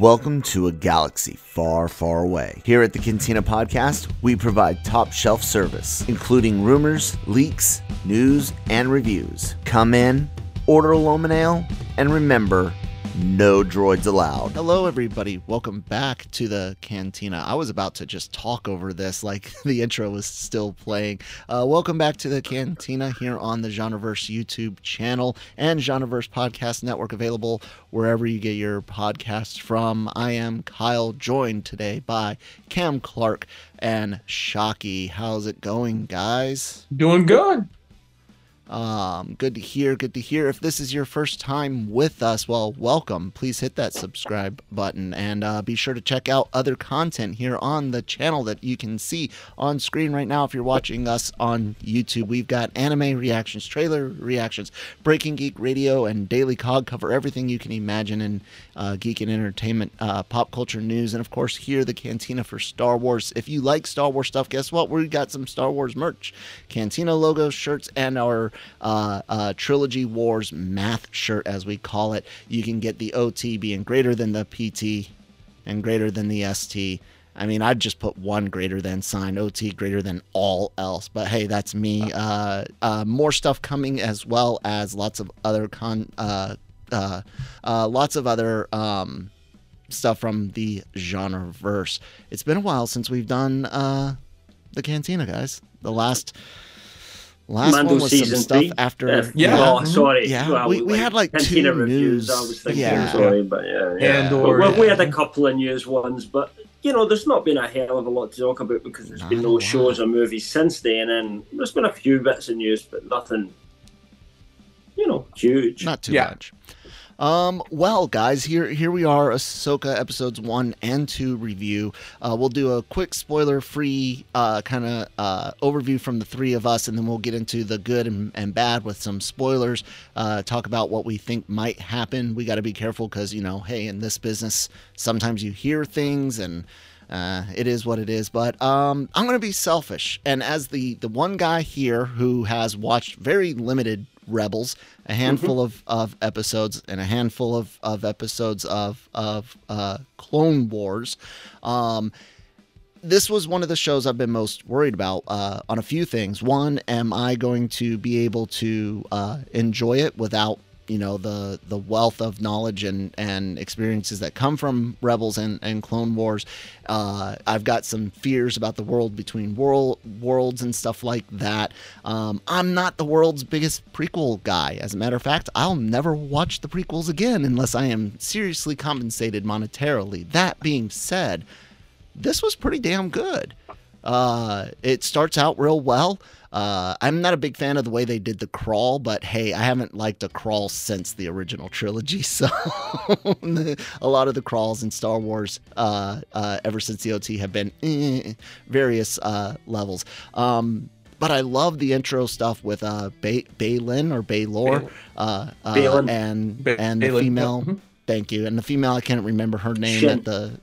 Welcome to a galaxy far, far away. Here at the Cantina Podcast, we provide top shelf service, including rumors, leaks, news, and reviews. Come in, order a Lomin Ale, and remember, no droids allowed. Hello, everybody. Welcome back to the Cantina. I was about to just talk over this like the intro was still playing. Uh, welcome back to the Cantina here on the Genreverse YouTube channel and Genreverse Podcast Network, available wherever you get your podcasts from. I am Kyle, joined today by Cam Clark and Shockey. How's it going, guys? Doing good. Um, good to hear. Good to hear. If this is your first time with us, well, welcome. Please hit that subscribe button and uh, be sure to check out other content here on the channel that you can see on screen right now. If you're watching us on YouTube, we've got anime reactions, trailer reactions, Breaking Geek Radio, and Daily Cog cover everything you can imagine in uh, geek and entertainment, uh, pop culture news, and of course, here the Cantina for Star Wars. If you like Star Wars stuff, guess what? We've got some Star Wars merch, Cantina logos, shirts, and our uh, uh, Trilogy Wars math shirt, as we call it. You can get the OT being greater than the PT and greater than the ST. I mean, I'd just put one greater than sign, OT greater than all else. But hey, that's me. Uh, uh, more stuff coming as well as lots of other con, uh, uh, uh, lots of other um, stuff from the genre verse. It's been a while since we've done uh, the Cantina, guys. The last last Mando one was some season stuff three. after. Uh, Yeah. Oh, sorry. Yeah, Well, we- we had, like, Cantina two reviews. news- I was thinking. yeah. Sorry, but yeah. yeah. Andor, But we, we had a couple of news ones, but you know, there's not been a hell of a lot to talk about because there's been no lot. shows or movies since then, and there's been a few bits of news, but nothing, you know, huge. Not too Yeah. much. Um, well, guys, here here we are, Ahsoka episodes one and two review. Uh, we'll do a quick spoiler-free uh, kind of uh, overview from the three of us, and then we'll get into the good and, and bad with some spoilers. Uh, talk about what we think might happen. We got to be careful because you know, hey, in this business, sometimes you hear things and. Uh, it is what it is, but um, I'm going to be selfish. And as the the one guy here who has watched very limited Rebels, a handful of, of episodes, and a handful of, of episodes of of uh, Clone Wars, um, this was one of the shows I've been most worried about uh, on a few things. One, am I going to be able to uh, enjoy it without you know the the wealth of knowledge and and experiences that come from Rebels and and Clone Wars? Uh, I've got some fears about the world between world worlds and stuff like that. Um, I'm not the world's biggest prequel guy. As a matter of fact, I'll never watch the prequels again unless I am seriously compensated monetarily. That being said, this was pretty damn good. Uh, it starts out real well. Uh, I'm not a big fan of the way they did the crawl, but hey, I haven't liked a crawl since the original trilogy. So a lot of the crawls in Star Wars, uh, uh, ever since the OT, have been eh, various uh, levels. Um, but I love the intro stuff with uh, ba- or Baylor, uh, uh, and Ba- and the Baylan, female. mhm. Thank you, and the female. I can't remember her name. Shin. At the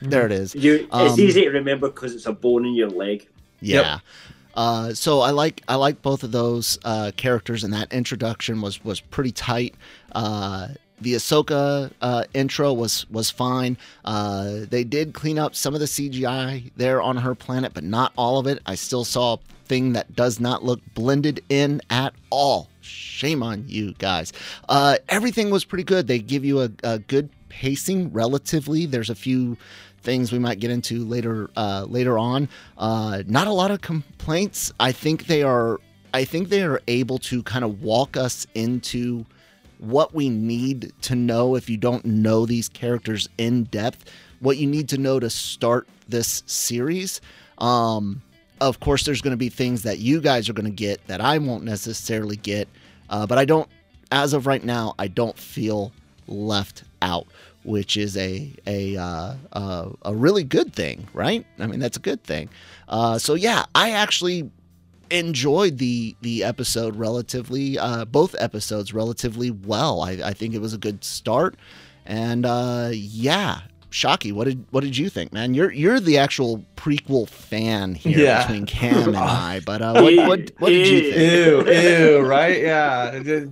there it is. You, Um, it's easy to remember because it's a bone in your leg. Yeah. Uh, so I like I like both of those uh, characters, and that introduction was was pretty tight. Uh, the Ahsoka uh, intro was was fine. Uh, they did clean up some of the CGI there on her planet, but not all of it. I still saw a thing that does not look blended in at all. Shame on you guys. Uh, everything was pretty good. They give you a, a good pacing relatively. There's a few things we might get into later uh, later on. Uh, not a lot of complaints. I think they are. I think they are able to kind of walk us into what we need to know if you don't know these characters in depth. What you need to know to start this series. Um, of course, there's going to be things that you guys are going to get that I won't necessarily get, uh, but I don't. As of right now, I don't feel left out which is a a uh, uh, a really good thing, right? I mean, that's a good thing. Uh, so yeah, I actually enjoyed the the episode relatively, uh, both episodes relatively well. I, I think it was a good start, and uh, yeah. Shockey, what did what did you think, man? You're you're the actual prequel fan here Yeah. between Cam and I, but uh, what, what what did you think? Ew, ew, right? Yeah.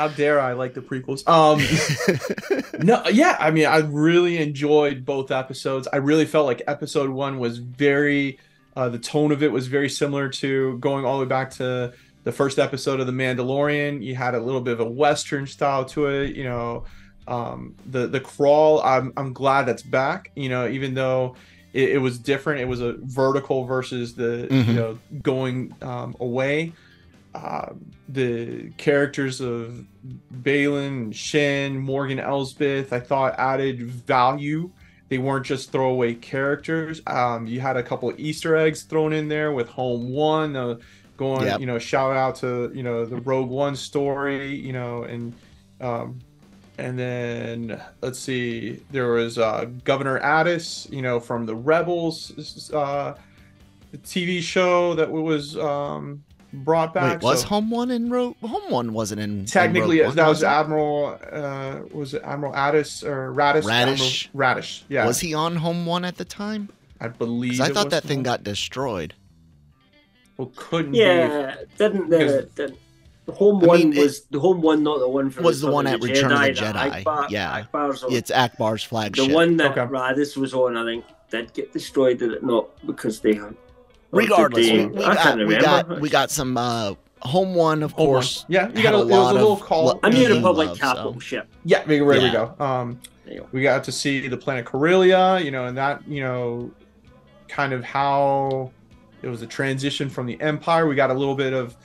How dare I like the prequels? Um, no, yeah, I mean, I really enjoyed both episodes. I really felt like episode one was very, uh, the tone of it was very similar to going all the way back to the first episode of The Mandalorian. You had a little bit of a Western style to it, you know. Um, the the crawl, I'm I'm glad that's back. You know, even though it, it was different, it was a vertical versus the Mhm. you know going um, away. Uh, the characters of Baylan, Shin, Morgan Elsbeth, I thought added value. They weren't just throwaway characters. Um, you had a couple of Easter eggs thrown in there with Home One, uh, going, Yep. you know, shout out to you know the Rogue One story, you know, and um, and then let's see, there was uh, Governor Addis, you know, from the Rebels uh, TV show that was um, brought back. Wait, was So- Home One in Rogue? Home One wasn't in. in technically Rogue One, that was it? Admiral uh was it Admiral Addis or Raddus Raddus? Admiral Raddus yeah Was he on Home One at the time? I believe I it thought was that thing one. got destroyed. well couldn't be Yeah, didn't the, Because- the the home I one mean, it- was the home one, not the one for Was the Return one at Return of the that Jedi, Ackbar, yeah. Ackbar's on. It's Ackbar's flagship. the one that Okay. Raddus was on, I think, did get destroyed. Did it not? Because they had. Or did Regardless, we, we got we got we got some uh, Home One, of Home One. course. yeah you got a, a lot a little of call lo- A New Being Republic love, capital so. ship. yeah there, there we Yeah. go um There you go. we got to see the planet Corellia you know and that you know kind of how it was a transition from the Empire we got a little bit of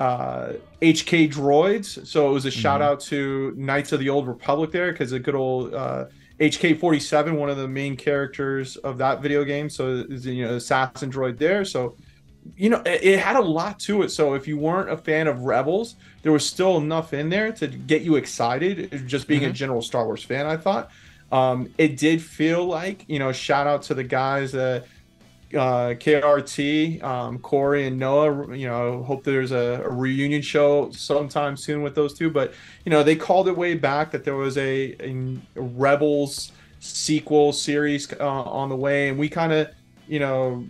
uh HK droids so it was a shout Mhm. out to Knights of the Old Republic there because a good old uh HK47 one of the main characters of that video game so is you know assassin droid there. So you know it, it had a lot to it. So if you weren't a fan of rebels there was still enough in there to get you excited just being a Mhm. general star wars fan i thought. Um, it did feel like you know shout out to the guys that uh, KRT, um, Corey and Noah. You know, hope there's a, a reunion show sometime soon with those two. But you know, they called it way back that there was a, a Rebels sequel series uh, on the way, and we kind of, you know,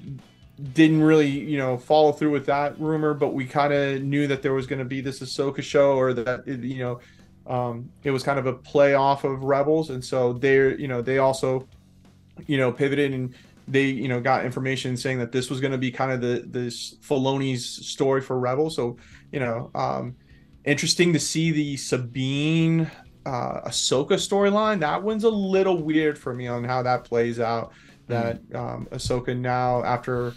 didn't really, you know, follow through with that rumor, but we kind of knew that there was going to be this Ahsoka show, or that you know, um, it was kind of a play off of Rebels, and so they're, you know, they also, you know, pivoted and they, you know, got information saying that this was going to be kind of the this Filoni's story for Rebel. So, you know, um, interesting to see the Sabine uh, Ahsoka storyline. That one's a little weird for me on how that plays out. That um, Ahsoka now after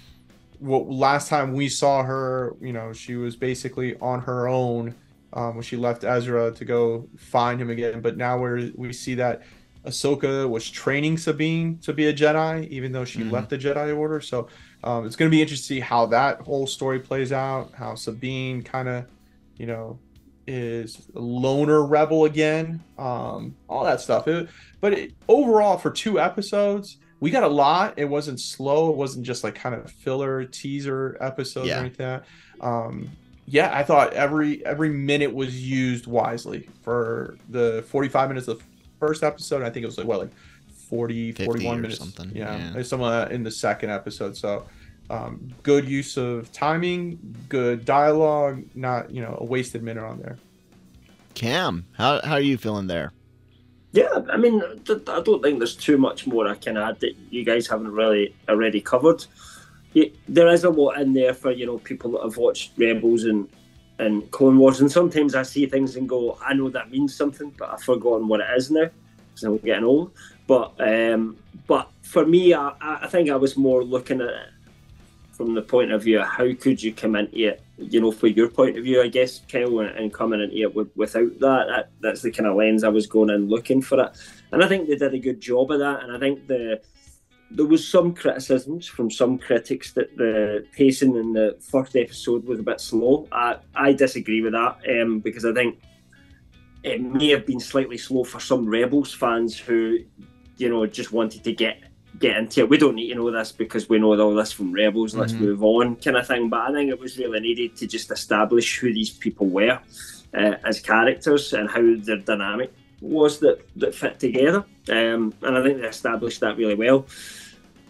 what last time we saw her, you know, she was basically on her own um, when she left Ezra to go find him again. But now we're we see that Ahsoka was training Sabine to be a Jedi, even though she Mhm. left the Jedi Order. So um, it's going to be interesting to see how that whole story plays out. How Sabine kind of, you know, is a loner rebel again. Um, all that stuff. It, but it, overall, for two episodes, we got a lot. It wasn't slow. It wasn't just like kind of filler teaser episodes Yeah. or anything. Like that. Um, yeah, I thought every every minute was used wisely for the 45 minutes of the first episode. I think it was like what like 40 41 or minutes something, Yeah, yeah. some of that in the second episode. So um, good use of timing, good dialogue, not you know a wasted minute on there. Cam, how how are you feeling there? Yeah, I mean, th- I don't think there's too much more I can add that you guys haven't really already covered. There is a lot in there for you know people that have watched Rebels and and Clone Wars, and sometimes I see things and go, I know that means something, but I've forgotten what it is now because I'm getting old. But um, but for me, I, I think I was more looking at it from the point of view of how could you come into it, you know, for your point of view, I guess, Kyle, and, and coming into it with, without that, that, that's the kind of lens I was going in looking for it. And I think they did a good job of that. And I think the there was some criticisms from some critics that the pacing in the first episode was a bit slow. I, I disagree with that um, because I think it may have been slightly slow for some Rebels fans who, you know, just wanted to get get into it. We don't need to know this because we know all this from Rebels. Let's Mhm. move on, kind of thing. But I think it was really needed to just establish who these people were uh, as characters and how their dynamic was that that fit together. Um, and I think they established that really well.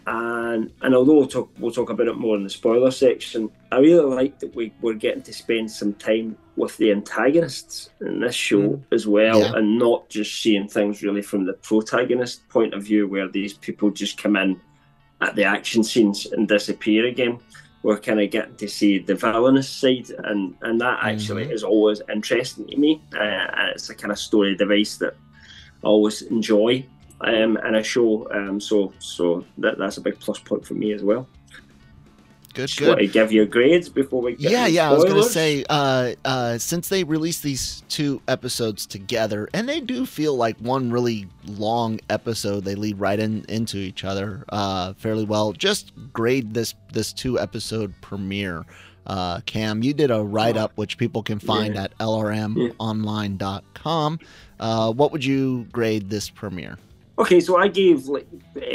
And and although we'll talk, we'll talk about it more in the spoiler section, I really like that we we're getting to spend some time with the antagonists in this show mm. as well, yeah. and not just seeing things really from the protagonist point of view, where these people just come in at the action scenes and disappear again. We're kind of getting to see the villainous side, and and that actually mm-hmm. is always interesting to me. Uh, it's a kind of story device that I always enjoy um, in a show. Um, so so that that's a big plus point for me as well. Good, Just good. Want to give you grades before we yeah, yeah. I was gonna say, uh, uh, since they released these two episodes together, and they do feel like one really long episode, they lead right in into each other uh, fairly well. Just grade this this two episode premiere. Uh, Cam, you did a write up which people can find yeah. at lrmonline.com. Uh, what would you grade this premiere? Okay, so I gave like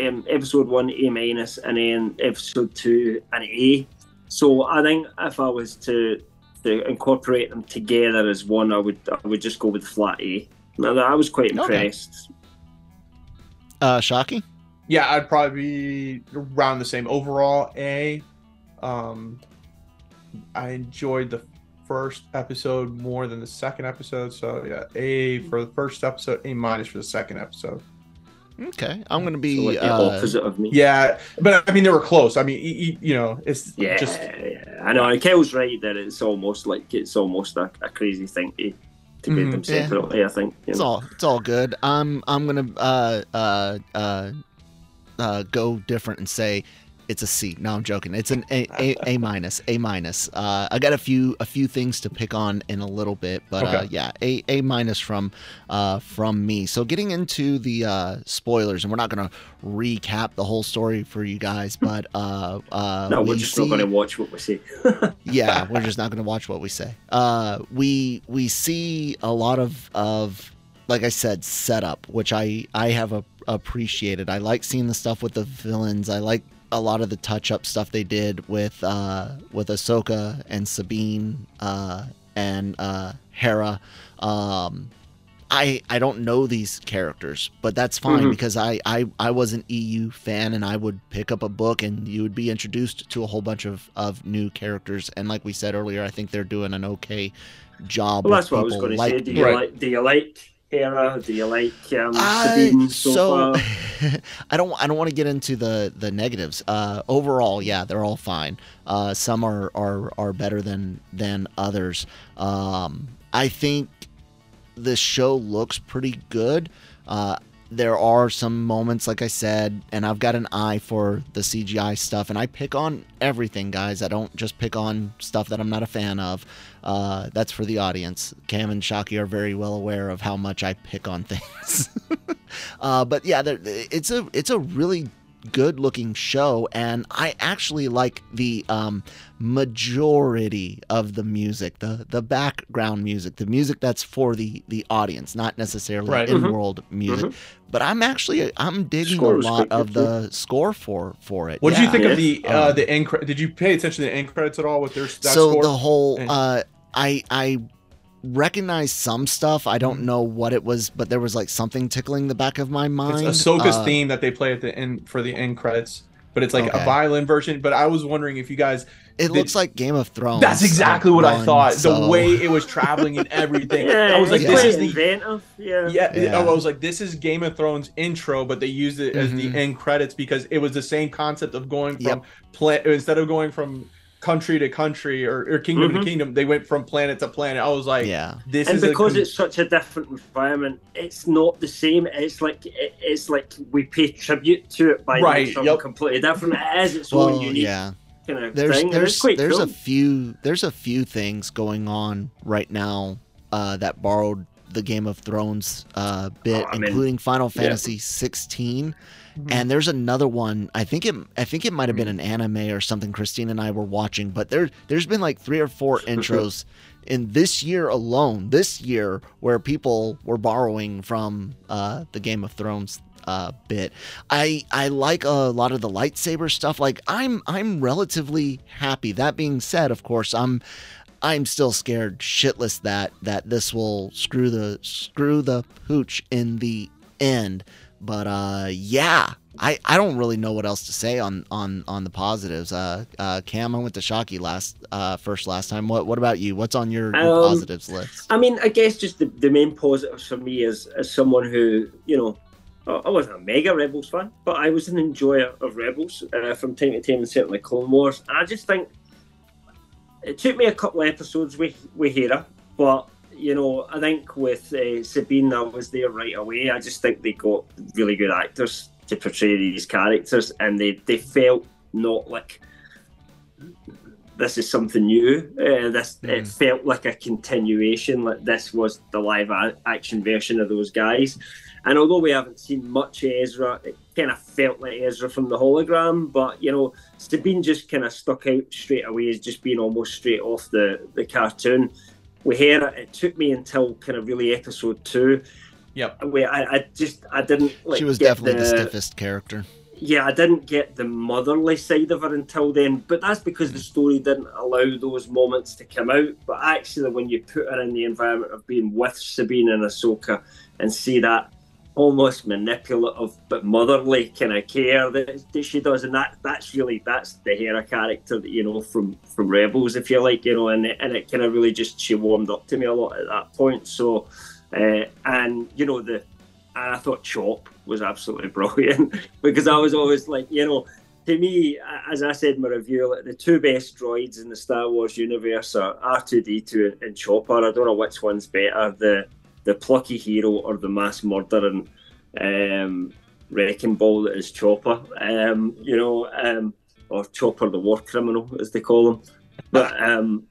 um, episode one A minus and then episode two an A. So I think if I was to to incorporate them together as one, I would I would just go with flat A. Now I was quite impressed. Okay. Uh, Shockey? Yeah, I'd probably be around the same overall A. Um, I enjoyed the first episode more than the second episode, so yeah, A for the first episode, A minus for the second episode. Okay, I'm gonna be so like the uh, opposite of me. Yeah, but I mean they were close. I mean, you, you know, it's yeah, just. Yeah. I know. Kel's right that it's almost like it's almost a, a crazy thing to to mm, them separately. Yeah. I think it's know. all it's all good. I'm I'm gonna uh uh uh uh go different and say it's a C. No, I'm joking. It's an A, a, minus. A minus. Uh, I got a few a few things to pick on in a little bit, but uh, okay. uh, yeah, A A minus from uh, from me. So getting into the uh, spoilers, and we're not going to recap the whole story for you guys, but uh, uh, no, we are just see, not going to watch what we see. yeah, we're just not going to watch what we say. Uh, we we see a lot of of like I said, setup, which I I have a, appreciated. I like seeing the stuff with the villains. I like a lot of the touch up stuff they did with uh, with Ahsoka and Sabine uh, and uh, Hera. Um, I I don't know these characters, but that's fine mm-hmm. because I, I I was an EU fan and I would pick up a book and you would be introduced to a whole bunch of, of new characters. And like we said earlier, I think they're doing an okay job. Well, that's what I was going to like, say. Do you right. like? Do you like era? Do you like um, so, so I don't I don't want to get into the the negatives. Uh, overall, yeah, they're all fine. Uh, some are, are are better than than others. Um, I think the show looks pretty good. Uh, there are some moments, like I said, and I've got an eye for the CGI stuff, and I pick on everything, guys. I don't just pick on stuff that I'm not a fan of. Uh, that's for the audience. Cam and Shockey are very well aware of how much I pick on things. uh, but yeah, it's a it's a really good looking show and i actually like the um, majority of the music the the background music the music that's for the the audience not necessarily right. in world mm-hmm. music mm-hmm. but i'm actually i'm digging a lot of the score for for it what yeah. did you think of the uh um, the end cre- did you pay attention to the end credits at all with their so score? the whole uh i i recognize some stuff. I don't mm-hmm. know what it was, but there was like something tickling the back of my mind. It's Ahsoka's uh, theme that they play at the end for the end credits, but it's like okay. a violin version. But I was wondering if you guys. It did, looks like Game of Thrones. That's exactly what I thought. So. The way it was traveling and everything. yeah, I was like, yeah. this is the inventive. Yeah. yeah. Yeah. I was like, this is Game of Thrones intro, but they used it as mm-hmm. the end credits because it was the same concept of going from yep. play instead of going from country to country or, or kingdom mm-hmm. to kingdom. They went from planet to planet. I was like, yeah, this and is because com- it's such a different environment, it's not the same. It's like it's like we pay tribute to it by right, something yep. completely different. It is its well, own unique. Yeah. Kind of there's thing. there's there's cool. a few there's a few things going on right now uh, that borrowed the Game of Thrones uh, bit, oh, including Final Fantasy yeah. 16 Mm-hmm. And there's another one. I think it. I think it might have been an anime or something. Christine and I were watching, but there there's been like three or four intros in this year alone. This year where people were borrowing from uh, the Game of Thrones uh, bit. I I like a lot of the lightsaber stuff. Like I'm I'm relatively happy. That being said, of course, I'm I'm still scared shitless that that this will screw the screw the pooch in the end But uh, yeah, I, I don't really know what else to say on on on the positives. Uh, uh, Cam, I went to Shockey last uh, first last time. What what about you? What's on your, Um, positives list? I mean, I guess just the, the main positives for me as as someone who, you know, I I wasn't a mega Rebels fan, but I was an enjoyer of Rebels uh, from time to time, and certainly Clone Wars. And I just think it took me a couple of episodes with with Hera, but you know, I think with uh, Sabine, I was there right away. I just think they got really good actors to portray these characters, and they they felt not like this is something new. Uh, this it felt like a continuation. Like this was the live a- action version of those guys. And although we haven't seen much Ezra, it kind of felt like Ezra from the hologram. But you know, Sabine just kind of stuck out straight away as just being almost straight off the the cartoon. With Hera, it took me until kind of really episode two. Yep. Where I, I just I didn't like she was get definitely the, stiffest character. yeah, I didn't get the motherly side of her until then, but that's because the mm. story didn't allow those moments to come out. But actually, when you put her in the environment of being with Sabine and Ahsoka and see that almost manipulative but motherly kind of care that, that she does, and that that's really that's the Hera character that you know from from Rebels, if you like, you know, and it, and it kind of really just she warmed up to me a lot at that point. So, uh, and you know the and I thought Chop was absolutely brilliant because I was always like, you know, to me, as I said in my review, like the two best droids in the Star Wars universe are R2D2 and Chopper. I don't know which one's better, the the plucky hero or the mass murdering um, wrecking ball that is Chopper. Um, you know, um, or Chopper the war criminal, as they call him. But um,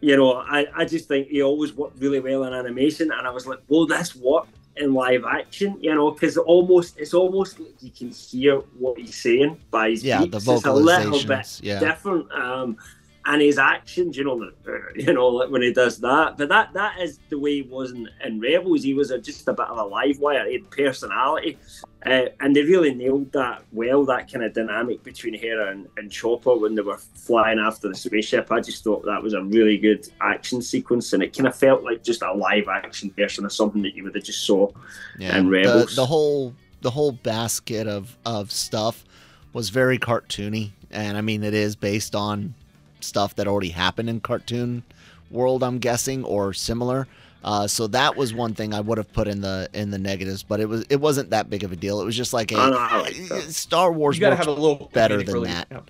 you know, I, I just think he always worked really well in animation, and I was like, well, this work in live action, you know, because almost it's almost like you can hear what he's saying by his Yeah, the beats. It's a little bit vocalizations. Yeah. different. Um, and his actions, you know, you know, like when he does that. But that that is the way he was in, in Rebels. He was a, just a bit of a live wire. He had personality, uh, and they really nailed that well. That kind of dynamic between Hera and, and Chopper when they were flying after the spaceship. I just thought that was a really good action sequence, and it kind of felt like just a live action version of something that you would have just saw Yeah, the, Rebels. the whole the whole basket of of stuff was very cartoony, and I mean it is based on stuff that already happened in cartoon world, I'm guessing, or similar. Uh, so that was one thing I would have put in the in the negatives, but it was it wasn't that big of a deal. It was just like a I know, I like that. Star Wars. You got to have a little better than relief. that. Yeah.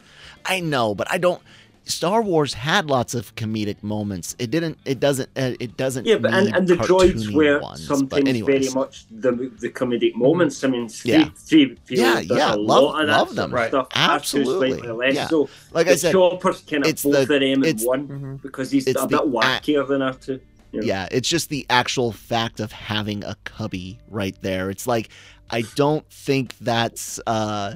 I know, but I don't. Star Wars had lots of comedic moments. It didn't. It doesn't. Uh, it doesn't. Yeah, but and, need and the droids were ones, sometimes very much the the comedic moments. I mean, Yeah. three, three Yeah, yeah, a love- lot of that love them. Right. stuff. Absolutely. less. Yeah. So Like I the said, Chopper's kind of it's both the- of them in it's- one Mhm. because he's it's a the bit act- wackier than R2. you know. Yeah, it's just the actual fact of having a cubby right there. It's like I don't think that's uh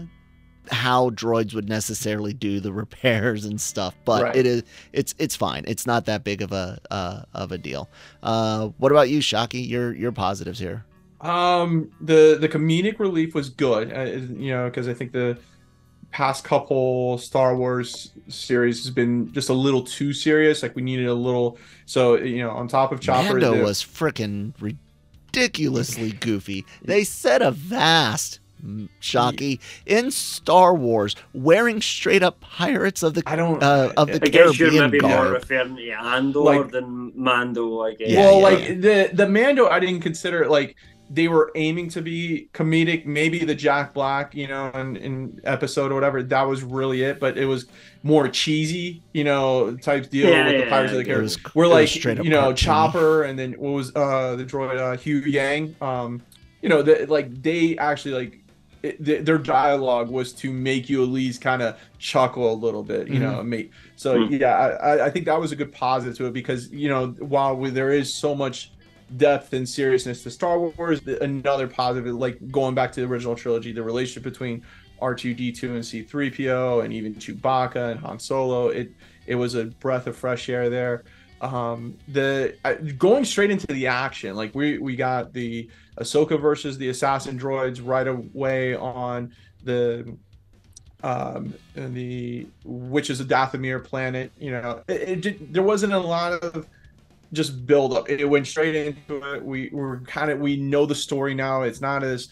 how droids would necessarily do the repairs and stuff, but Right. it is it's it's fine. It's not that big of a uh, of a deal. Uh what about you, Shockey? Your your positives here. Um, the the comedic relief was good, uh, you know, because I think the past couple Star Wars series has been just a little too serious. Like we needed a little. So you know, on top of Chopper, Mando was freaking ridiculously goofy. They set a vast mm, Shockey in Star Wars wearing straight up Pirates of the I don't. uh, of the I guess you're Caribbean maybe more garb. referring to Andor Like- than Mando, I guess. Yeah, well, yeah, like the the Mando, I didn't consider it like they were aiming to be comedic. Maybe the Jack Black, you know, in, in episode or whatever, that was really it. But it was more cheesy, you know, type deal Yeah, with the yeah, Pirates of the Caribbean. was- We're like, straight up you know, cartoony. Chopper, and then what was uh the droid uh, Huyang. Um, you know, that like they actually like. It, th- their dialogue was to make you at least kind of chuckle a little bit, you know. Mate, so Hmm. yeah, I, I- think that was a good positive to it because you know while we, there is so much depth and seriousness to Star Wars. Another positive, like going back to the original trilogy, the relationship between R2D2 and C3PO, and even Chewbacca and Han Solo. It it was a breath of fresh air there. Um, the I, going straight into the action, like we we got the Ahsoka versus the assassin droids right away on the um the which is a Dathomir planet. You know, it, it, ju- there wasn't a lot of just build up. It went straight into it. We we're kind of we know the story now. It's not as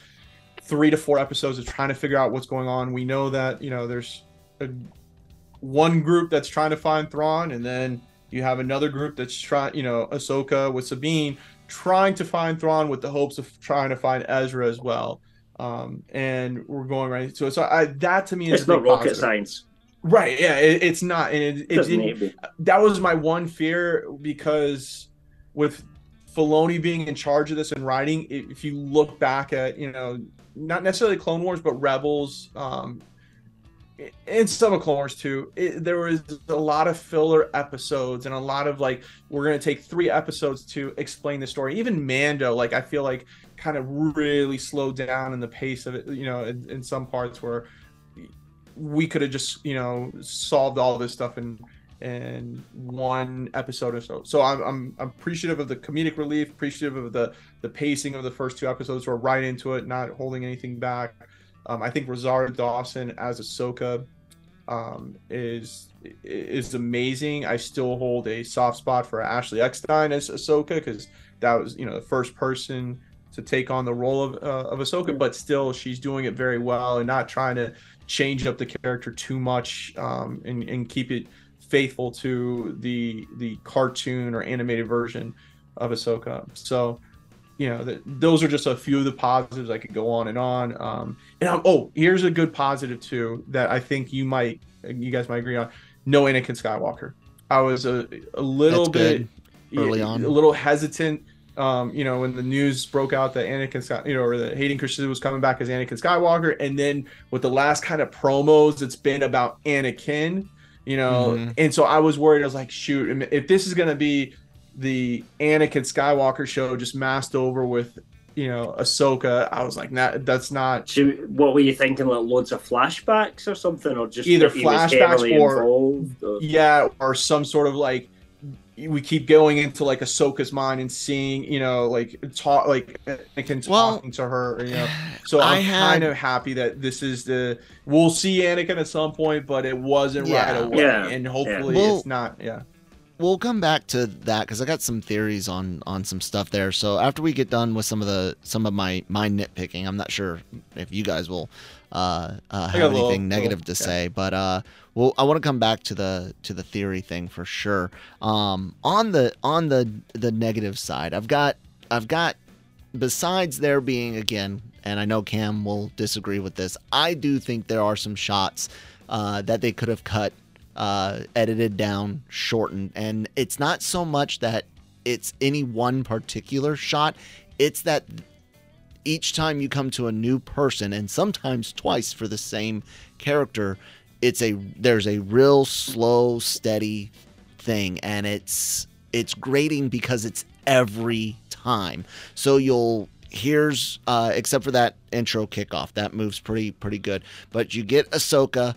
three to four episodes of trying to figure out what's going on. We know that you know there's a, one group that's trying to find Thrawn, and then you have another group that's trying, you know, Ahsoka with Sabine trying to find Thrawn with the hopes of trying to find Ezra as well. Um, and we're going right to it. So I, that to me is It's not rocket positive. science. Right. Yeah. It, it's not. And it, it Doesn't didn't, need to be. that was my one fear because with Filoni being in charge of this and writing, if you look back at, you know, not necessarily Clone Wars, but Rebels, um, and some of Clone too, it, there was a lot of filler episodes and a lot of like, we're going to take three episodes to explain the story. Even Mando, like, I feel like kind of really slowed down in the pace of it, you know, in, in some parts where we could have just, you know, solved all this stuff in in one episode or so. So I'm, I'm I'm appreciative of the comedic relief, appreciative of the the pacing of the first two episodes. We're right into it, not holding anything back. Um, I think Rosario Dawson as Ahsoka um, is is amazing. I still hold a soft spot for Ashley Eckstein as Ahsoka because that was you know the first person to take on the role of uh, of Ahsoka, but still she's doing it very well and not trying to change up the character too much um, and and keep it faithful to the the cartoon or animated version of Ahsoka. So, you know, those are just a few of the positives. I could go on and on. Um, and I'm, oh, here's a good positive too that I think you might, you guys might agree on. No Anakin Skywalker. I was a, a little That's bit. Early on. a little hesitant. Um, you know, when the news broke out that Anakin, Sky, you know, or that Hayden Christensen was coming back as Anakin Skywalker, and then with the last kind of promos, it's been about Anakin you know Mhm. and so i was worried i was like shoot if this is going to be the anakin skywalker show just masked over with you know ahsoka i was like nah, that's not So what were you thinking? Like loads of flashbacks or something, or just Either that he was flashbacks or- or- yeah or some sort of like we keep going into like ahsoka's mind and seeing you know like talk like anakin Well, talking to her you know so I i'm had- kind of happy that this is the we'll see anakin at some point but it wasn't Yeah. right away Yeah. and hopefully Well- it's not yeah we'll come back to that because I got some theories on on some stuff there. So after we get done with some of the some of my my nitpicking, I'm not sure if you guys will uh, uh, have a little- anything negative little- to yeah. say, but uh, well, I want to come back to the to the theory thing for sure. Um, on the on the the negative side, I've got I've got besides there being again, and I know Cam will disagree with this. I do think there are some shots uh, that they could have cut uh, edited down, shortened. And it's not so much that it's any one particular shot, it's that each time you come to a new person, and sometimes twice for the same character, it's a there's a real slow, steady thing, and it's it's grating because it's every time. So you'll here's uh, except for that intro kickoff that moves pretty pretty good, but you get Ahsoka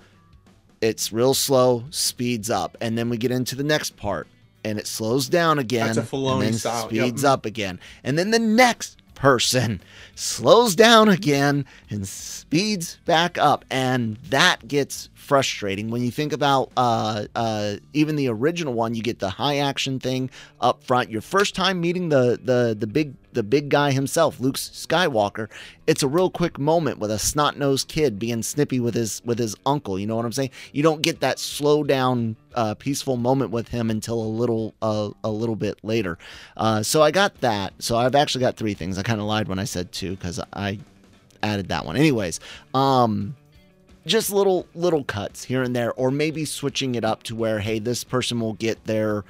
it's real slow, speeds up, and then we get into the next part, and it slows down again, That's a and then style, yep. speeds up again, and then the next person slows down again and speeds back up, and that gets frustrating when you think about uh, uh, even the original one. You get the high action thing up front. Your first time meeting the the the big the big guy himself, Luke Skywalker. It's a real quick moment with a snot nosed kid being snippy with his with his uncle. You know what I'm saying? You don't get that slow down, uh, peaceful moment with him until a little uh, a little bit later. Uh, so I got that. So I've actually got three things. I kind of lied when I said two because I added that one. Anyways, um, just little little cuts here and there, or maybe switching it up to where hey, this person will get their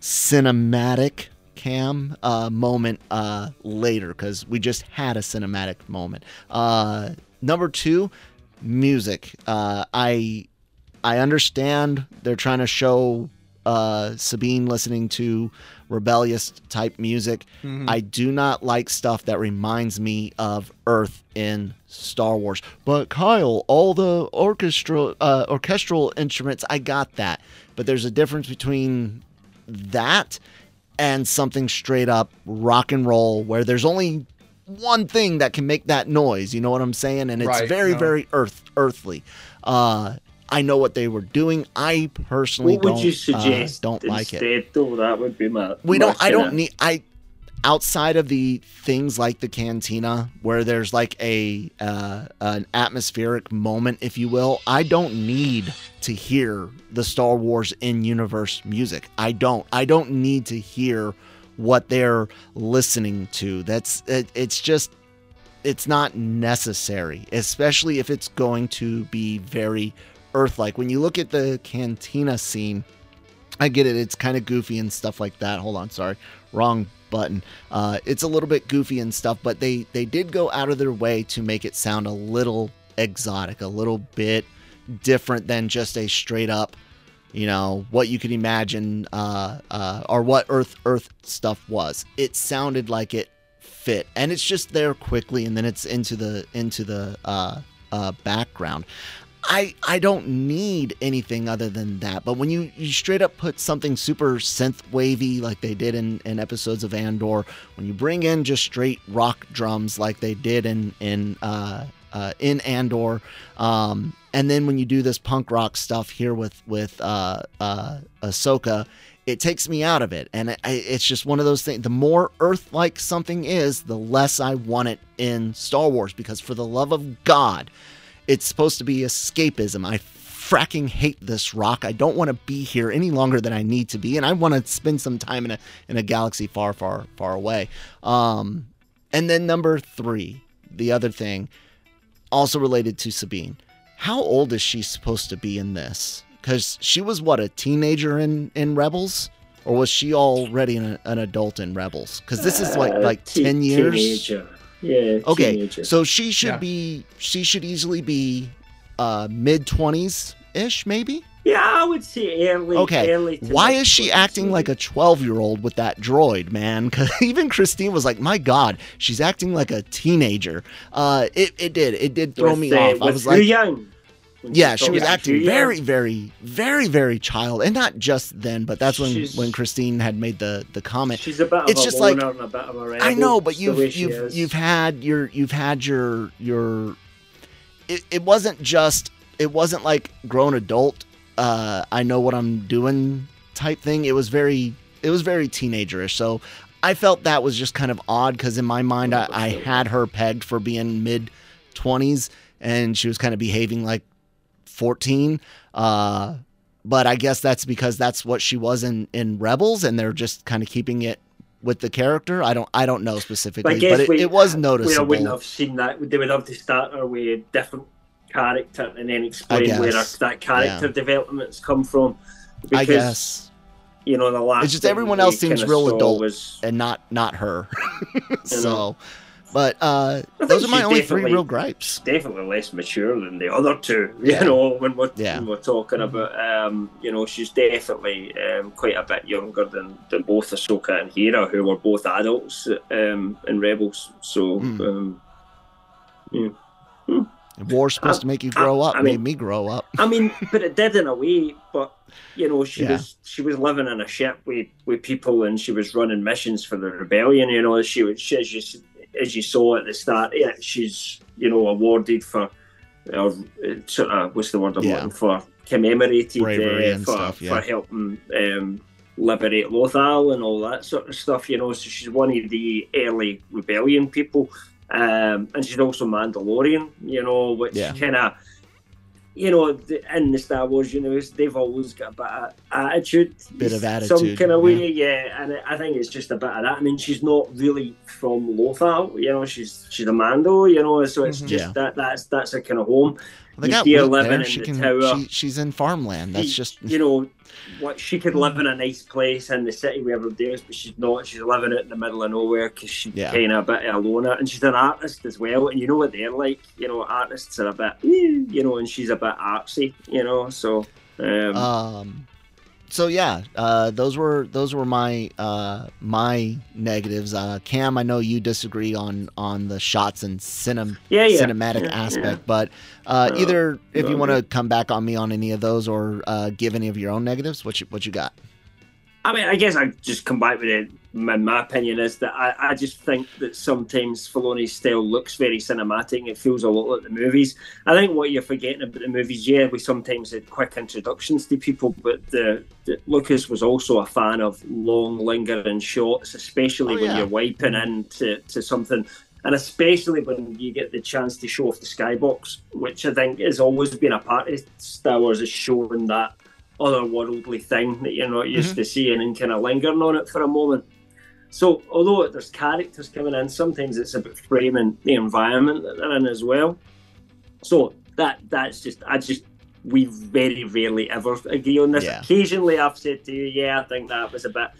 cinematic cam uh, moment uh, later because we just had a cinematic moment. Uh, number two, music. Uh, I I understand they're trying to show uh, Sabine listening to rebellious type music. Mhm. I do not like stuff that reminds me of Earth in Star Wars. But Kyle, all the orchestral uh, orchestral instruments, I got that. But there's a difference between that and something straight up rock and roll where there's only one thing that can make that noise. You know what I'm saying? And it's Right, very, no. very earth earthly. Uh, I know what they were doing. I personally What would don't you uh, suggest don't like it though? That would be my. we my don't i don't need i outside of the things like the cantina where there's like a uh, an atmospheric moment if you will i don't need to hear the star wars in universe music. I don't. I don't need to hear what they're listening to. That's it, it's just it's not necessary especially if it's going to be very earth like when you look at the cantina scene I get it. It's kind of goofy and stuff like that. Hold on, sorry, wrong button. Uh, it's a little bit goofy and stuff, but they they did go out of their way to make it sound a little exotic, a little bit different than just a straight up, you know, what you could imagine uh, uh, or what Earth Earth stuff was. It sounded like it fit, and it's just there quickly, and then it's into the into the uh, uh, background. I I don't need anything other than that. But when you, you straight up put something super synth wavy like they did in, in episodes of Andor, when you bring in just straight rock drums like they did in in uh, uh, in Andor, um, and then when you do this punk rock stuff here with with uh, uh, Ahsoka, it takes me out of it, and it, it's just one of those things. The more Earth-like something is, the less I want it in Star Wars. Because for the love of God it's supposed to be escapism. I fracking hate this rock. I don't want to be here any longer than I need to be, and I want to spend some time in a in a galaxy far, far, far away. Um, and then number three, the other thing, also related to Sabine. How old is she supposed to be in this? Because she was what a teenager in in Rebels, or was she already an, an adult in Rebels? Because this is like Uh, like te- ten years. Teenager. Yeah. Okay, teenager. so she should Yeah. be she should easily be uh mid 20s ish maybe. yeah, I would say early. Okay. Early Why is she acting like a 12-year-old with that droid, man? Cuz even Christine was like, "My god, she's acting like a teenager." Uh it it did. It did throw With, me off. I was Hu like Yang, when yeah, she was acting Yang. very, very, very, very child, and not just then, but that's when She's- when Christine had made the the comment. She's a bit It's just like- and a bit of a rebel. I know, but you've you've you've had your you've had your your. It, it wasn't just it wasn't like grown adult. Uh, I know what I'm doing type thing. It was very it was very teenagerish. So I felt that was just kind of odd because in my mind I, I had her pegged for being mid twenties and she was kind of behaving like fourteen. Uh, but I guess that's because that's what she was in in Rebels, and they're just kind of keeping it with the character. I don't I don't know specifically, guess but it, we- it was We noticeable. wouldn't have seen that. They would have to start her with a different character and then explain where her, that character Yeah. development's come from. Because, I guess, You know, the last. It's just everyone else seems real adult. Was, and not not her. so, but uh, those are my only three real gripes. definitely less mature than the other two. You Yeah. know, when we're Yeah. when we're talking about, um, you know, she's definitely um, quite a bit younger than, than both Ahsoka and Hera, who were both adults um, in Rebels. So, Hmm. um, yeah. War's supposed to make you grow up. I made mean- me grow up. I mean, but it did in a way. But you know, she Yeah. was she was living in a ship with, with people, and she was running missions for the rebellion. You know, she was she, you as you saw at the start. Yeah, she's you know awarded for or uh, sort of what's the word I'm Yeah. looking for commemorated uh, for stuff, yeah. for helping. Um, liberate Lothal and all that sort of stuff, you know. So she's one of the early rebellion people, um, and she's also Mandalorian, you know, which Yeah. kind of, you know, in the Star Wars universe, they've always got a bit of attitude, Bit of some kind of yeah. way, yeah. And I think it's just a bit of that. I mean, she's not really from Lothal, you know. She's she's a Mando, you know. So it's Mhm. just Yeah. that that's that's a kind of home. They you got see her living there. in She the can. tower. She, she's in farmland. That's She- just. you know what she could live in a nice place in the city where everybody is, but she's not. She's living out in the middle of nowhere because she's Yeah. kind of a bit of a loner, and she's an artist as well. And you know what they're like. You know, artists are a bit, you know, and she's a bit artsy. You know, so um, Um, so yeah, uh, those were those were my uh, my negatives. Uh, Cam, I know you disagree on on the shots and cinem- yeah, yeah, cinematic yeah, aspect, but uh, No, either if you want to come back on me on any of those or uh, give any of your own negatives, what you what you got? I mean, I guess I just come back with it. My, my opinion is that I, I just think that sometimes Filoni's style looks very cinematic. It feels a lot like the movies. I think what you're forgetting about the movies, yeah, we sometimes had quick introductions to people, but the, the Lucas was also a fan of long, lingering shots, especially Oh, when yeah. you're wiping into to something. And especially when you get the chance to show off the skybox, which I think has always been a part of Star Wars, is showing that otherworldly thing that you're not used to seeing and kind of lingering on it for a moment. So, although there's characters coming in, sometimes it's about framing the environment that they're in as well. So that that's just I just we very rarely ever agree on this. Yeah. Occasionally, I've said to you, yeah, I think that was a bit,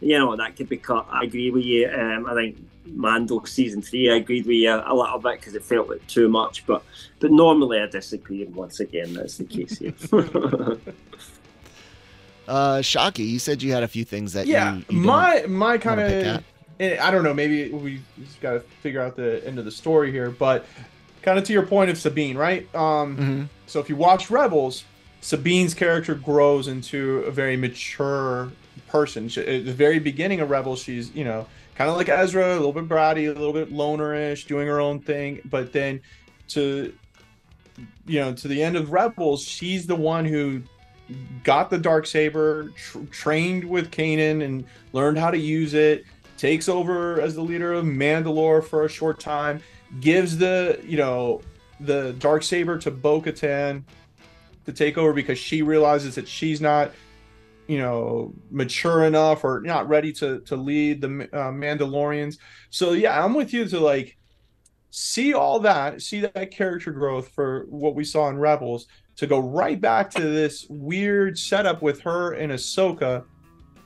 you know, that could be cut. I agree with you. Um, I think Mando season three, I agreed with you a little bit because it felt like too much. But but normally I disagree, and once again, that's the case here. Uh, Shockey, you said you had a few things that yeah, you, you my my kind of. I don't know. Maybe we just got to figure out the end of the story here, but kind of to your point of Sabine, right? Um, Mhm. So if you watch Rebels, Sabine's character grows into a very mature person. She, at the very beginning of Rebels, she's you know kind of like Ezra, a little bit bratty, a little bit lonerish, doing her own thing. But then to you know to the end of Rebels, she's the one who got the dark saber, tr- trained with Kanan, and learned how to use it. Takes over as the leader of Mandalore for a short time. Gives the you know the dark saber to Bo-Katan to take over because she realizes that she's not you know mature enough or not ready to to lead the uh, Mandalorians. So yeah, I'm with you to like see all that, see that character growth for what we saw in Rebels to go right back to this weird setup with her and Ahsoka.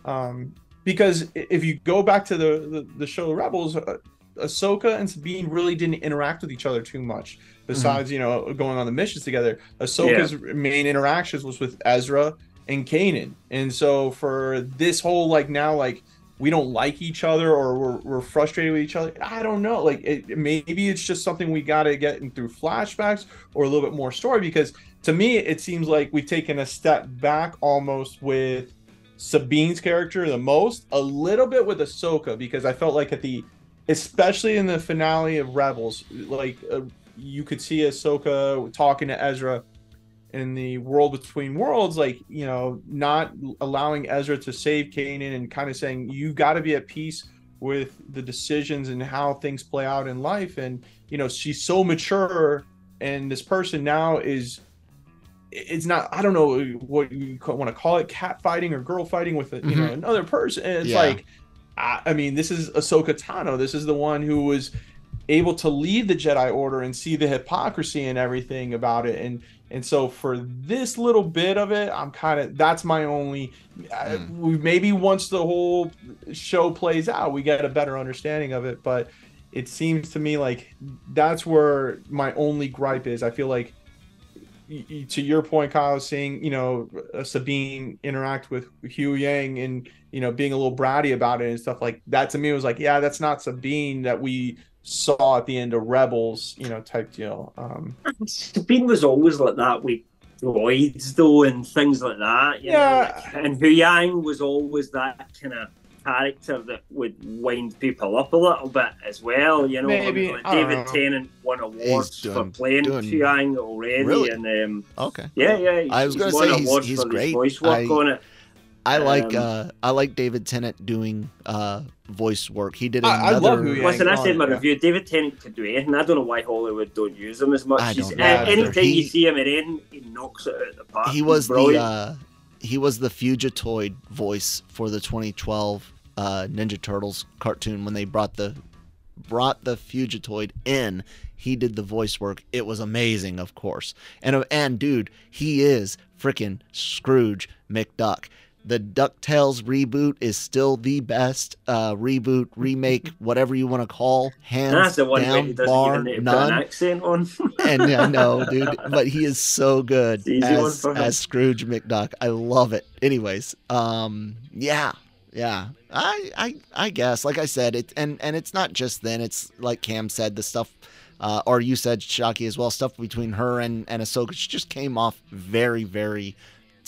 Um, because if you go back to the the, the show Rebels, uh, Ahsoka and Sabine really didn't interact with each other too much. Besides, you know, going on the missions together, Ahsoka's main interactions was with Ezra and Kanan, and so for this whole like now like we don't like each other or we're, we're frustrated with each other. I don't know. Like it, maybe it's just something we got to get in through flashbacks or a little bit more story because to me it seems like we've taken a step back almost with Sabine's character the most, a little bit with Ahsoka because I felt like at the, especially in the finale of Rebels, like uh, you could see Ahsoka talking to Ezra in the world between worlds, like you know, not allowing Ezra to save Kanan and kind of saying you got to be at peace with the decisions and how things play out in life, and you know, she's so mature, and this person now is it's not I don't know what you want to call it cat fighting or girl fighting with a, you know Mhm. another person and it's Yeah. like I, I mean this is Ahsoka Tano this is the one who was able to lead the Jedi Order and see the hypocrisy and everything about it and and so for this little bit of it I'm kind of that's my only Mm. we maybe once the whole show plays out we get a better understanding of it but it seems to me like that's where my only gripe is I feel like to your point, Kyle, seeing you know uh, Sabine interact with Huyang and you know being a little bratty about it and stuff like that to me was like, yeah, that's not Sabine that we saw at the end of Rebels, you know, type deal. Um, Sabine was always like that with droids though and things like that. You Yeah. Know? And Huyang was always that kind of character that would wind people up a little bit as well. You know, Maybe, Like David know. Tennant won awards doing- for playing doing- Huyang already, Really? and um, Okay. yeah, yeah, he's, I was he's gonna say he's- he's for great. voice work I- on it. I like Um, uh I like David Tennant doing uh voice work. He did I- I another love Huyang. Listen, I said it, my yeah. review. David Tennant could do anything. I don't know why Hollywood don't use him as much. I He's, don't know uh, anytime He- you see him in anything, he knocks it out of the park. he was the uh he was the Fugitoid voice for the 2012 uh Ninja Turtles cartoon when they brought the brought the Fugitoid in. He did the voice work. It was amazing, of course. And and dude, he is freaking Scrooge McDuck. The DuckTales reboot is still the best uh, reboot, remake, whatever you want to call. Hands That's the one down, he doesn't bar even need to put none an accent on. and I know, dude, but he is so good It's easy one as, as Scrooge McDuck. I love it. Anyways, um, yeah, yeah. I, I, I guess, like I said, it, and and it's not just then. It's like Cam said, the stuff, uh, or you said Shockey as well. Stuff between her and and Ahsoka she just came off very, very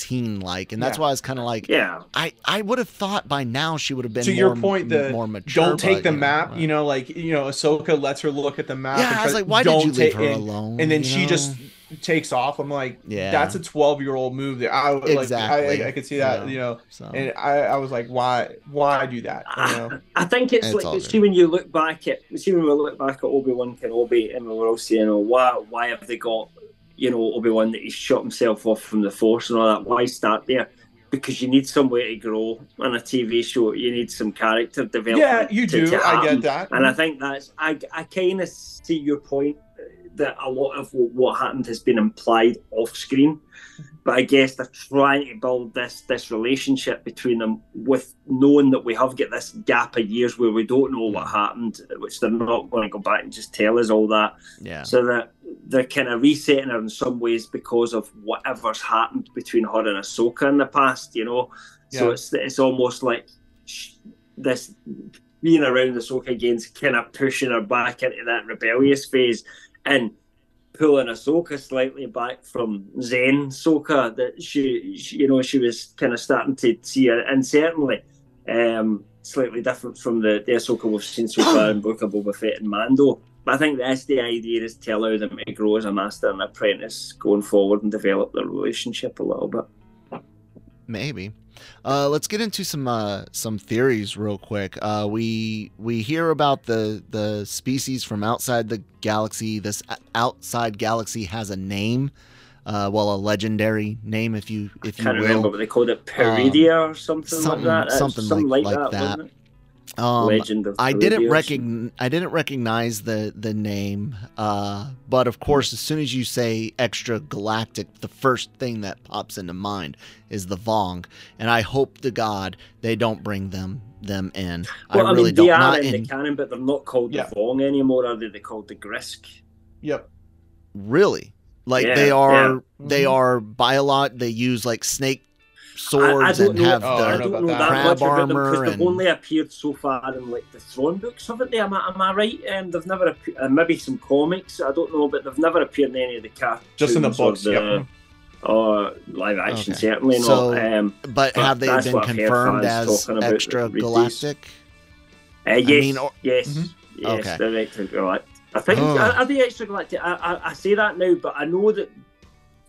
teen like, and that's Yeah. why I was kind of like, Yeah. I I would have thought by now she would have been to more, your point, the more mature. don't take but, the you map. uh, You know, like you know, Ahsoka lets her look at the map. Yeah, and I was like, why did don't you leave take- her and- alone? And then she know? just takes off. I'm like, Yeah. that's a 12 year old move. There, I like, Exactly. I, I, I could see that. Yeah. You know, So. and I, I was like, why, why do that? You know, I think it's, It's like good. see when you look back at see when we look back at Obi Wan Kenobi and we were all saying, "Oh, why why have they got you know Obi Wan that he shot himself off from the Force and all that? Why start there? Because you need some way to grow on a TV show. You need some character development. yeah, you to- do. to I get that. And I think that's I I kind of see your point that a lot of what, what happened has been implied off screen, but I guess they're trying to build this this relationship between them with knowing that we have got this gap of years where we don't know what happened, which they're not going to go back and just tell us all that. yeah. So that they're kind of resetting her in some ways because of whatever's happened between her and Ahsoka in the past, you know. So it's it's almost like sh- this being around Ahsoka again's kind of pushing her back into that rebellious phase and pulling Ahsoka slightly back from Zen Soka that she, she you know she was kind of starting to see her and certainly um, slightly different from the, the Ahsoka we've seen so far in Book of Boba Fett and Mando. But I think that's the idea is to allow them to grow as a master and apprentice going forward and develop their relationship a little bit. Maybe. Uh, let's get into some uh, some theories real quick. Uh, we we hear about the the species from outside the galaxy. This outside galaxy has a name. Uh, well, a legendary name, if you if you Can't will. remember what they called it, Peridea or something, something- like that. Something like- like that. That. wasn't it? Um, Legend of I didn't recognize I didn't recognize the the name, uh, but of course, as soon as you say extra galactic, the first thing that pops into mind is the Vong, and I hope to God they don't bring them them in. Well, I I, really mean, don't. they are Not in, in the canon, but they're not called Yeah. the Vong anymore, are they? They're called the Grysk. Yep. really like Yeah, they are yeah. they Mhm. are biolot. They use like snake I, I don't and know, have Oh, I the I don't don't know know about that that. much Crab about them armor because they've only appeared so far in like the Thrawn books, haven't they? Am I, am I right? Um, they've never appeared, uh, maybe some comics. I don't know, but they've never appeared in any of the cartoons. Just in the books. the- Yep. Or live action, Okay. certainly So, not. Um, but But have they been what I've heard confirmed as extra galactic? Uh, yes, mean, or- yes, Mhm. yes. Okay. They're extra galactic. I think Oh. are, are they extra galactic? I, I, I say that now, but I know that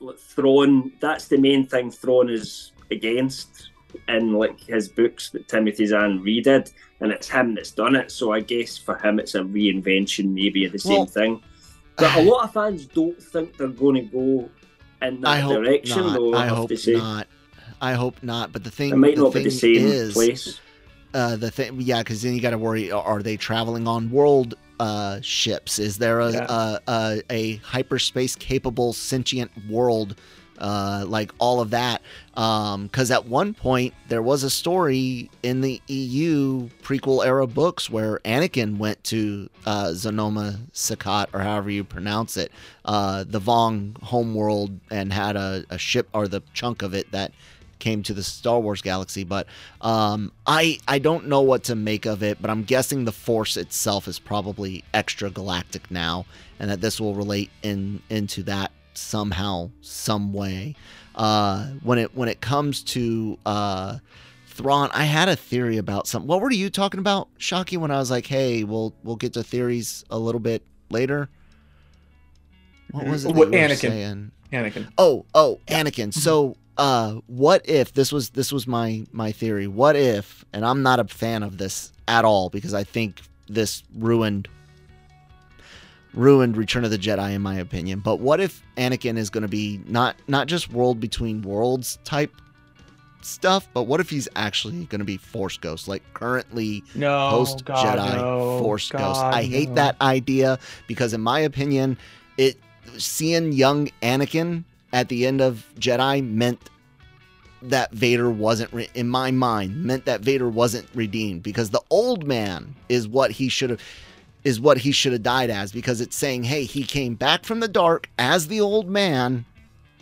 like, Thrawn. That's the main thing. Thrawn is against in like his books that Timothy Zahn redid, and it's him that's done it. So I guess for him, it's a reinvention, maybe of the same Well, thing. But a lot of fans don't think they're going to go in that I direction, not. though. I, I hope not. I hope not. But the thing, It might the not be thing the same is, place. uh, the thing, yeah, because then you got to worry: are are they traveling on world uh, ships? Is there a Yeah. a, a, a hyperspace capable sentient world? Uh, like all of that, because at one point there was a story in the EU prequel era books where Anakin went to uh, Zonama Sekot, or however you pronounce it, uh, the Vong homeworld, and had a, a ship or the chunk of it that came to the Star Wars galaxy. But um, I I don't know what to make of it. But I'm guessing the Force itself is probably extra galactic now, and that this will relate in into that somehow, some way. Uh, when it when it comes to uh, Thrawn, I had a theory about something. What were you talking about, Shockey? When I was like, "Hey, we'll we'll get to theories a little bit later." What was it? What- Anakin. saying? Anakin. Oh, oh, Anakin. So, uh, what if this was this was my my theory? What if, and I'm not a fan of this at all because I think this ruined ruined Return of the Jedi in my opinion. But what if Anakin is going to be not not just world between worlds type stuff, but what if he's actually going to be Force Ghost, like currently No. post Jedi no. Force Ghost. I hate no. that idea because, in my opinion, it seeing young Anakin at the end of Jedi meant that Vader wasn't re- in my mind meant that Vader wasn't redeemed because the old man is what he should have is what he should have died as because it's saying hey he came back from the dark as the old man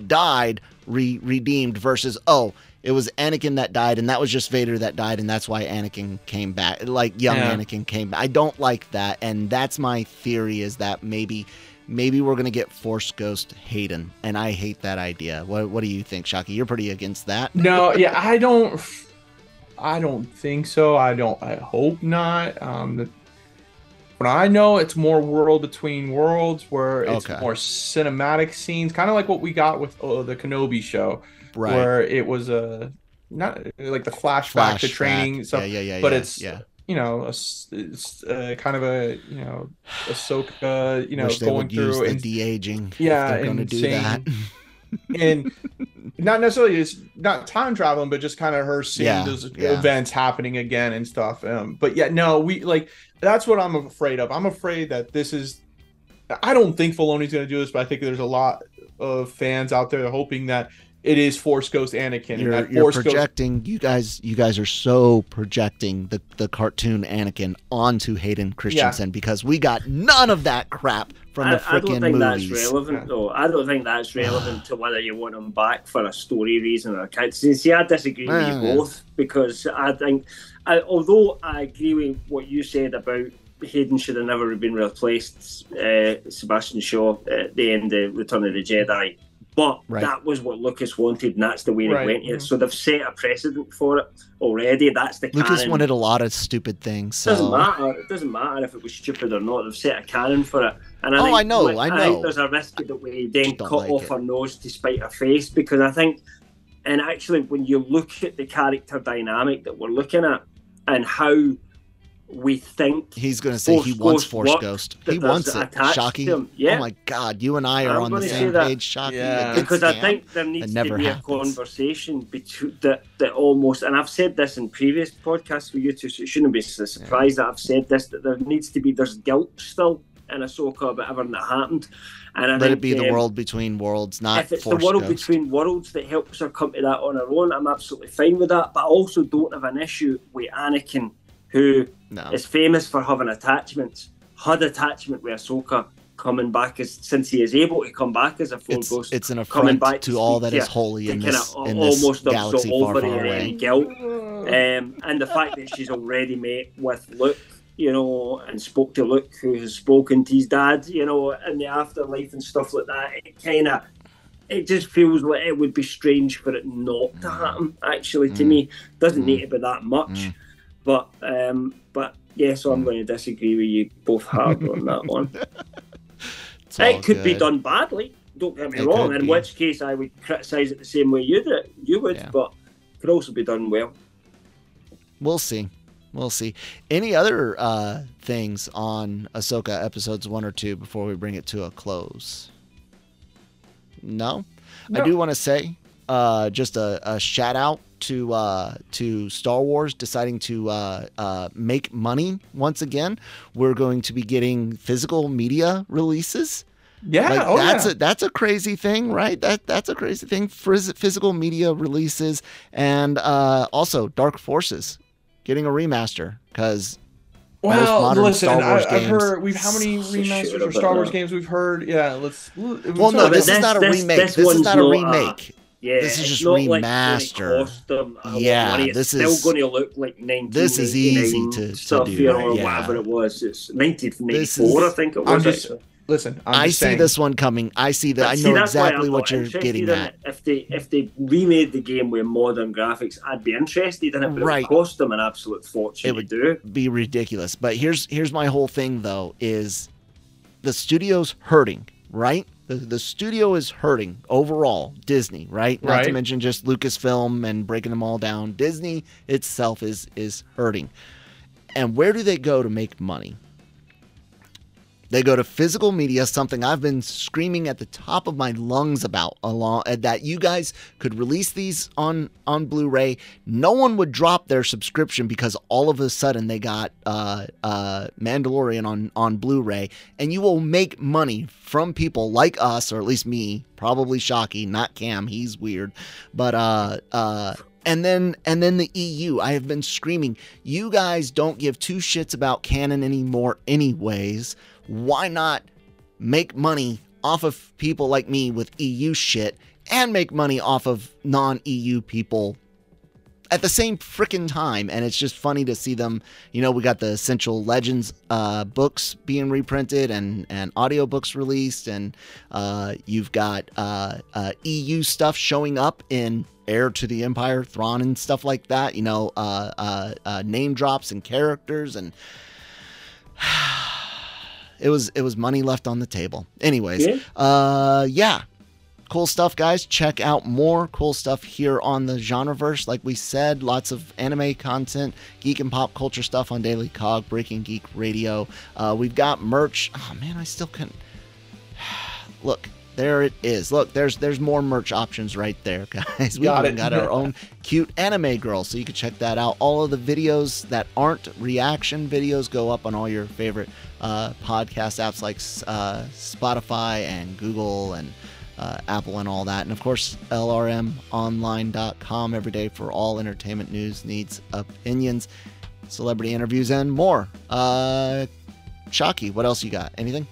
died re- redeemed versus oh it was Anakin that died and that was just Vader that died and that's why Anakin came back like young Yeah. Anakin came back I don't like that and that's my theory is that maybe maybe we're gonna get Force Ghost Hayden, and I hate that idea. What What do you think, Shockey? You're pretty against that. No, yeah, I don't. I don't think so. I don't. I hope not. Um, the, what I know, it's more world between worlds, where it's Okay. more cinematic scenes, kind of like what we got with uh, the Kenobi show, Right. where it was a not like the flashback, to training stuff. Yeah, yeah, yeah. but yeah, it's yeah. you know, a it's uh, kind of a you know, Ahsoka, you know, Wish they going through the and de aging. Yeah, they're going to do that. and not necessarily it's not time traveling, but just kind of her seeing Yeah, those yeah. events happening again and stuff. Um, but yeah, no, we like that's what I'm afraid of. I'm afraid that this is. I don't think Filoni's going to do this, but I think there's a lot of fans out there hoping that it is Force Ghost Anakin You're, that you're Force Ghost. projecting. You guys, you guys are so projecting the the cartoon Anakin onto Hayden Christensen because we got none of that crap from the I, I don't think movies. that's relevant Yeah. though. I don't think that's relevant to whether you want him back for a story reason or a character. See, see, I disagree with Yeah, you yeah. both because I think, I, although I agree with what you said about Hayden should have never been replaced, uh, Sebastian Shaw at the end of Return of the Jedi. But Right. that was what Lucas wanted, and that's the way Right, they went here. mhm. So they've set a precedent for it already. That's the Lucas canon. wanted a lot of stupid things. It doesn't matter. It doesn't matter if it was stupid or not. They've set a canon for it. And I Oh, think, I know, I think know. there's a risk that we then cut like off it. her nose to spite her face because I think, and actually, when you look at the character dynamic that we're looking at and how we think he's going to say he wants Ghost Force work, Ghost. He there's wants it. attached to Shockey. him. Yeah. Oh my God, you and I are I'm on the same page. Shockey. Yeah. It's because I think there needs never to be happens. a conversation between that that almost and I've said this in previous podcasts for you two, so it shouldn't be a surprise that I've said this that there needs to be there's guilt still in Ahsoka about everything that happened. And I Let think, it be the um, world between worlds, not if it's Force the world Ghost. between worlds that helps her come to that on her own, I'm absolutely fine with that. But I also don't have an issue with Anakin, who no. is famous for having attachments, had attachment with Ahsoka coming back as since he is able to come back as a full It's, ghost. it's an coming back to to all that is holy in this in this almost galaxy far, far away. guilt. Um, and the fact that she's already met with Luke, you know, and spoke to Luke, who has spoken to his dad, you know, in the afterlife and stuff like that, it kind of, it just feels like it would be strange for it not to happen. Actually, to Mm. me, doesn't Mm. need to be that much, Mm. But um, but yeah, so I'm going to disagree with you both hard on that one. It could be done badly. Don't get me It wrong. In be. which case, I would criticise it the same way you did. You would, Yeah. but it could also be done well. We'll see. We'll see. Any other uh, things on Ahsoka episodes one or two before we bring it to a close? No. I do want to say uh, just a, a shout out to uh, to Star Wars deciding to uh, uh, make money once again. We're going to be getting physical media releases. Yeah, Like oh that's yeah. a that's a crazy thing, right? That that's a crazy thing. Phys- Physical media releases and uh, also Dark Forces getting a remaster because most well, modern listen, Star Wars I, I've games- heard we've how many remasters about or Star Wars games we've heard. Yeah, let's. Well, no, this is not a remake. this This, is one's not a not a- remake. Yeah, This is it's just not like remaster. Going cost them a lot of Yeah, money. It's this still is- going to look like 1989 this is easy to- to stuff, do, you know, or yeah. whatever it was. It's 1994, This is- I think it was. I'm just- actually. listen. I'm i just see saying, this one coming. I see that. But I know that's why exactly what you're getting at. it. If they if they remade the game with modern graphics, I'd be interested in it. But Right. it would cost them an absolute fortune It would- to do. Be ridiculous. But here's here's my whole thing though: is the studio's hurting, right? The, the studio is hurting overall. Disney, right? Not to mention just Lucasfilm and breaking them all down. Disney itself is is hurting. And where do they go to make money? They go to physical media, something I've been screaming at the top of my lungs about along uh, that you guys could release these on on Blu-ray. No one would drop their subscription because all of a sudden they got uh, uh, Mandalorian on on Blu-ray, and you will make money from people like us, or at least me, probably Shockey, not Cam. He's weird, but uh uh. And then and then the EU. I have been screaming, you guys don't give two shits about canon anymore anyways. Why not make money off of people like me with EU shit and make money off of non-EU people at the same freaking time? And it's just funny to see them you know we got the essential legends uh, books being reprinted and and audiobooks released and uh, you've got uh, uh eu stuff showing up in heir to the empire thrawn and stuff like that you know uh, uh, name drops and characters and it was it was money left on the table anyways yeah, yeah cool stuff, guys. Check out more cool stuff here on the Genreverse. Like we said, lots of anime content, geek and pop culture stuff on Daily Cog, Breaking Geek Radio. Uh, we've got merch. Oh man, I still couldn't. Look, there it is. Look, there's there's more merch options right there, guys. We got, it. got our own cute anime girl, so you can check that out. All of the videos that aren't reaction videos go up on all your favorite uh, podcast apps like uh, Spotify and Google and uh, Apple and all that. And of course, LRMonline.com every day for all entertainment news, needs, opinions, celebrity interviews, and more. Uh, what else you got? Anything?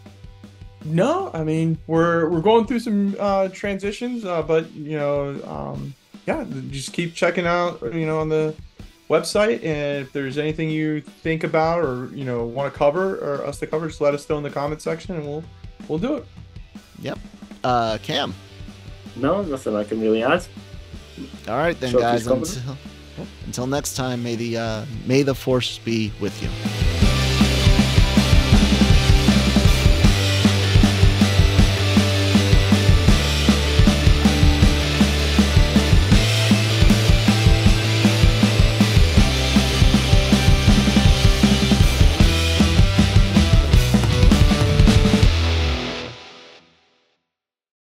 No, I mean we're we're going through some uh, transitions, uh, but you know, um, yeah, just keep checking out, you know, on the website, and if there's anything you think about or you know want to cover or us to cover, just let us know in the comment section, and we'll we'll do it. Yep. Uh, Cam. No, nothing I can really add. All right then, guys. Until, until next time, may the uh, may the force be with you.